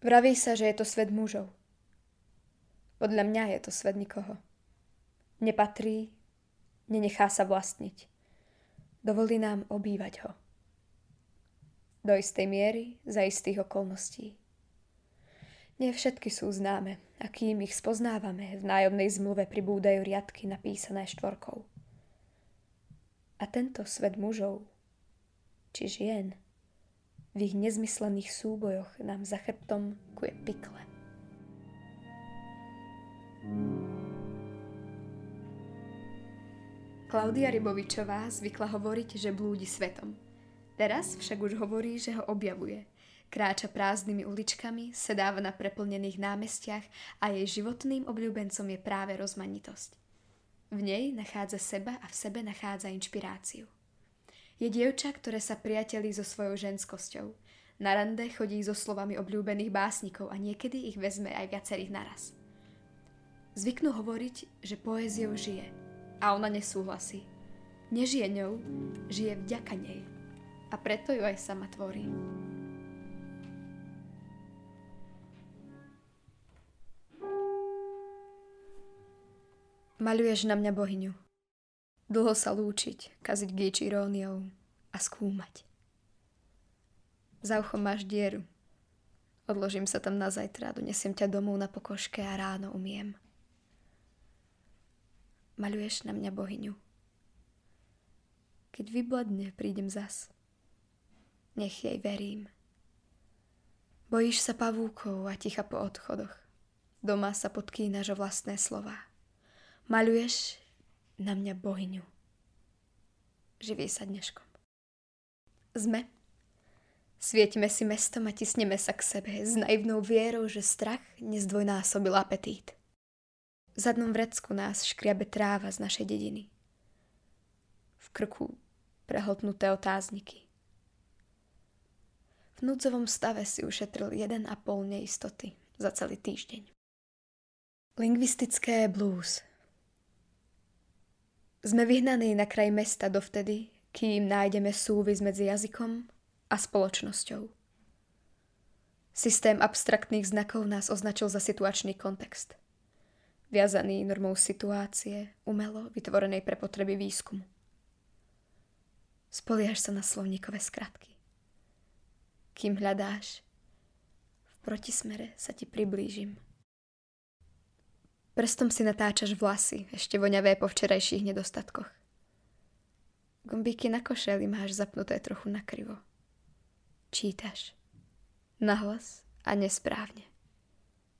Vraví sa, že je to svet mužov. Podľa mňa je to svet nikoho. Nepatrí, nenechá sa vlastniť. Dovolí nám obývať ho. Do istej miery, za istých okolností. Nie všetky sú známe, a kým ich spoznávame, v nájomnej zmluve pribúdajú riadky napísané štvorkou. A tento svet mužov, či žien, v ich nezmyslených súbojoch nám za chrbtom kuje pikle. Klaudia Rybovičová zvykla hovoriť, že blúdi svetom. Teraz však už hovorí, že ho objavuje. Kráča prázdnymi uličkami, sedáva na preplnených námestiach a jej životným obľúbencom je práve rozmanitosť. V nej nachádza seba a v sebe nachádza inšpiráciu. Je dievča, ktoré sa priatelí so svojou ženskosťou. Na rande chodí so slovami obľúbených básnikov a niekedy ich vezme aj viacerých naraz. Zvyknú hovoriť, že poéziou žije – a ona nesúhlasí. Nežije ňou, žije vďaka nej. A preto ju aj sama tvorí. Maľuješ na mňa bohyňu. Dlho sa lúčiť, kaziť gíč iróniou a skúmať. Za uchom máš dieru. Odložím sa tam na zajtra, donesiem ťa domov na pokoške a ráno umiem maľuješ na mňa bohyňu. Keď vybladne, prídem zas. Nech jej verím. Bojíš sa pavúkov a ticha po odchodoch. Doma sa podkýnaš o vlastné slova. Maľuješ na mňa bohyňu. Živý sa dneškom. Sme. Svietime si mestom a tisneme sa k sebe s naivnou vierou, že strach nezdvojnásobil apetít. V zadnom vrecku nás škriabe tráva z našej dediny. V krku prehltnuté otázniky. V núdzovom stave si ušetril jeden a pol neistoty za celý týždeň. Lingvistické blues Sme vyhnaní na kraj mesta dovtedy, kým nájdeme súvis medzi jazykom a spoločnosťou. Systém abstraktných znakov nás označil za situačný kontext viazaný normou situácie, umelo vytvorenej pre potreby výskumu. Spoliaš sa na slovníkové skratky. Kým hľadáš, v protismere sa ti priblížim. Prstom si natáčaš vlasy, ešte voňavé po včerajších nedostatkoch. Gombíky na košeli máš zapnuté trochu nakrivo. Čítaš. Nahlas a nesprávne.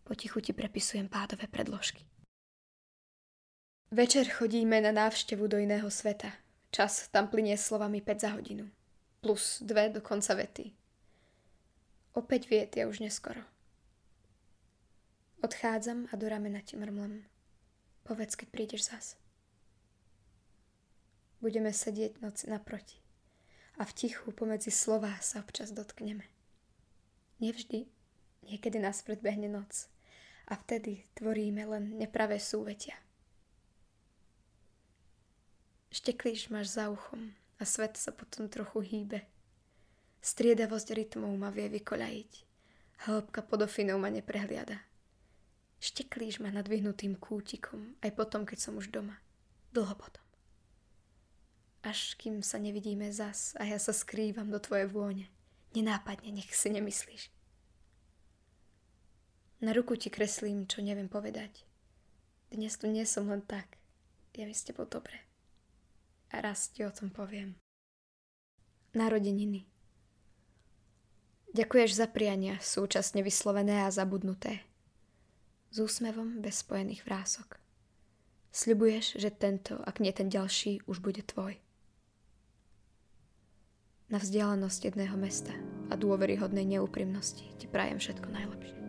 Potichu ti prepisujem pádové predložky. Večer chodíme na návštevu do iného sveta. Čas tam plinie slovami 5 za hodinu. Plus dve do konca vety. Opäť viet je už neskoro. Odchádzam a do ramena ti mrmlem. Povedz, keď prídeš zas. Budeme sedieť noc naproti a v tichu pomedzi slová sa občas dotkneme. Nevždy, niekedy nás predbehne noc a vtedy tvoríme len nepravé súvetia. Šteklíš máš za uchom a svet sa potom trochu hýbe. Striedavosť rytmov ma vie vykoľajiť. Hĺbka podofinov ma neprehliada. Šteklíš ma nadvihnutým kútikom, aj potom, keď som už doma. Dlho potom. Až kým sa nevidíme zas a ja sa skrývam do tvojej vône. Nenápadne, nech si nemyslíš. Na ruku ti kreslím, čo neviem povedať. Dnes tu nie som len tak. Je mi s tebou dobre a raz ti o tom poviem. Narodeniny. Ďakuješ za priania, súčasne vyslovené a zabudnuté. S úsmevom bez spojených vrások. Sľubuješ, že tento, ak nie ten ďalší, už bude tvoj. Na vzdialenosť jedného mesta a dôveryhodnej neúprimnosti ti prajem všetko najlepšie.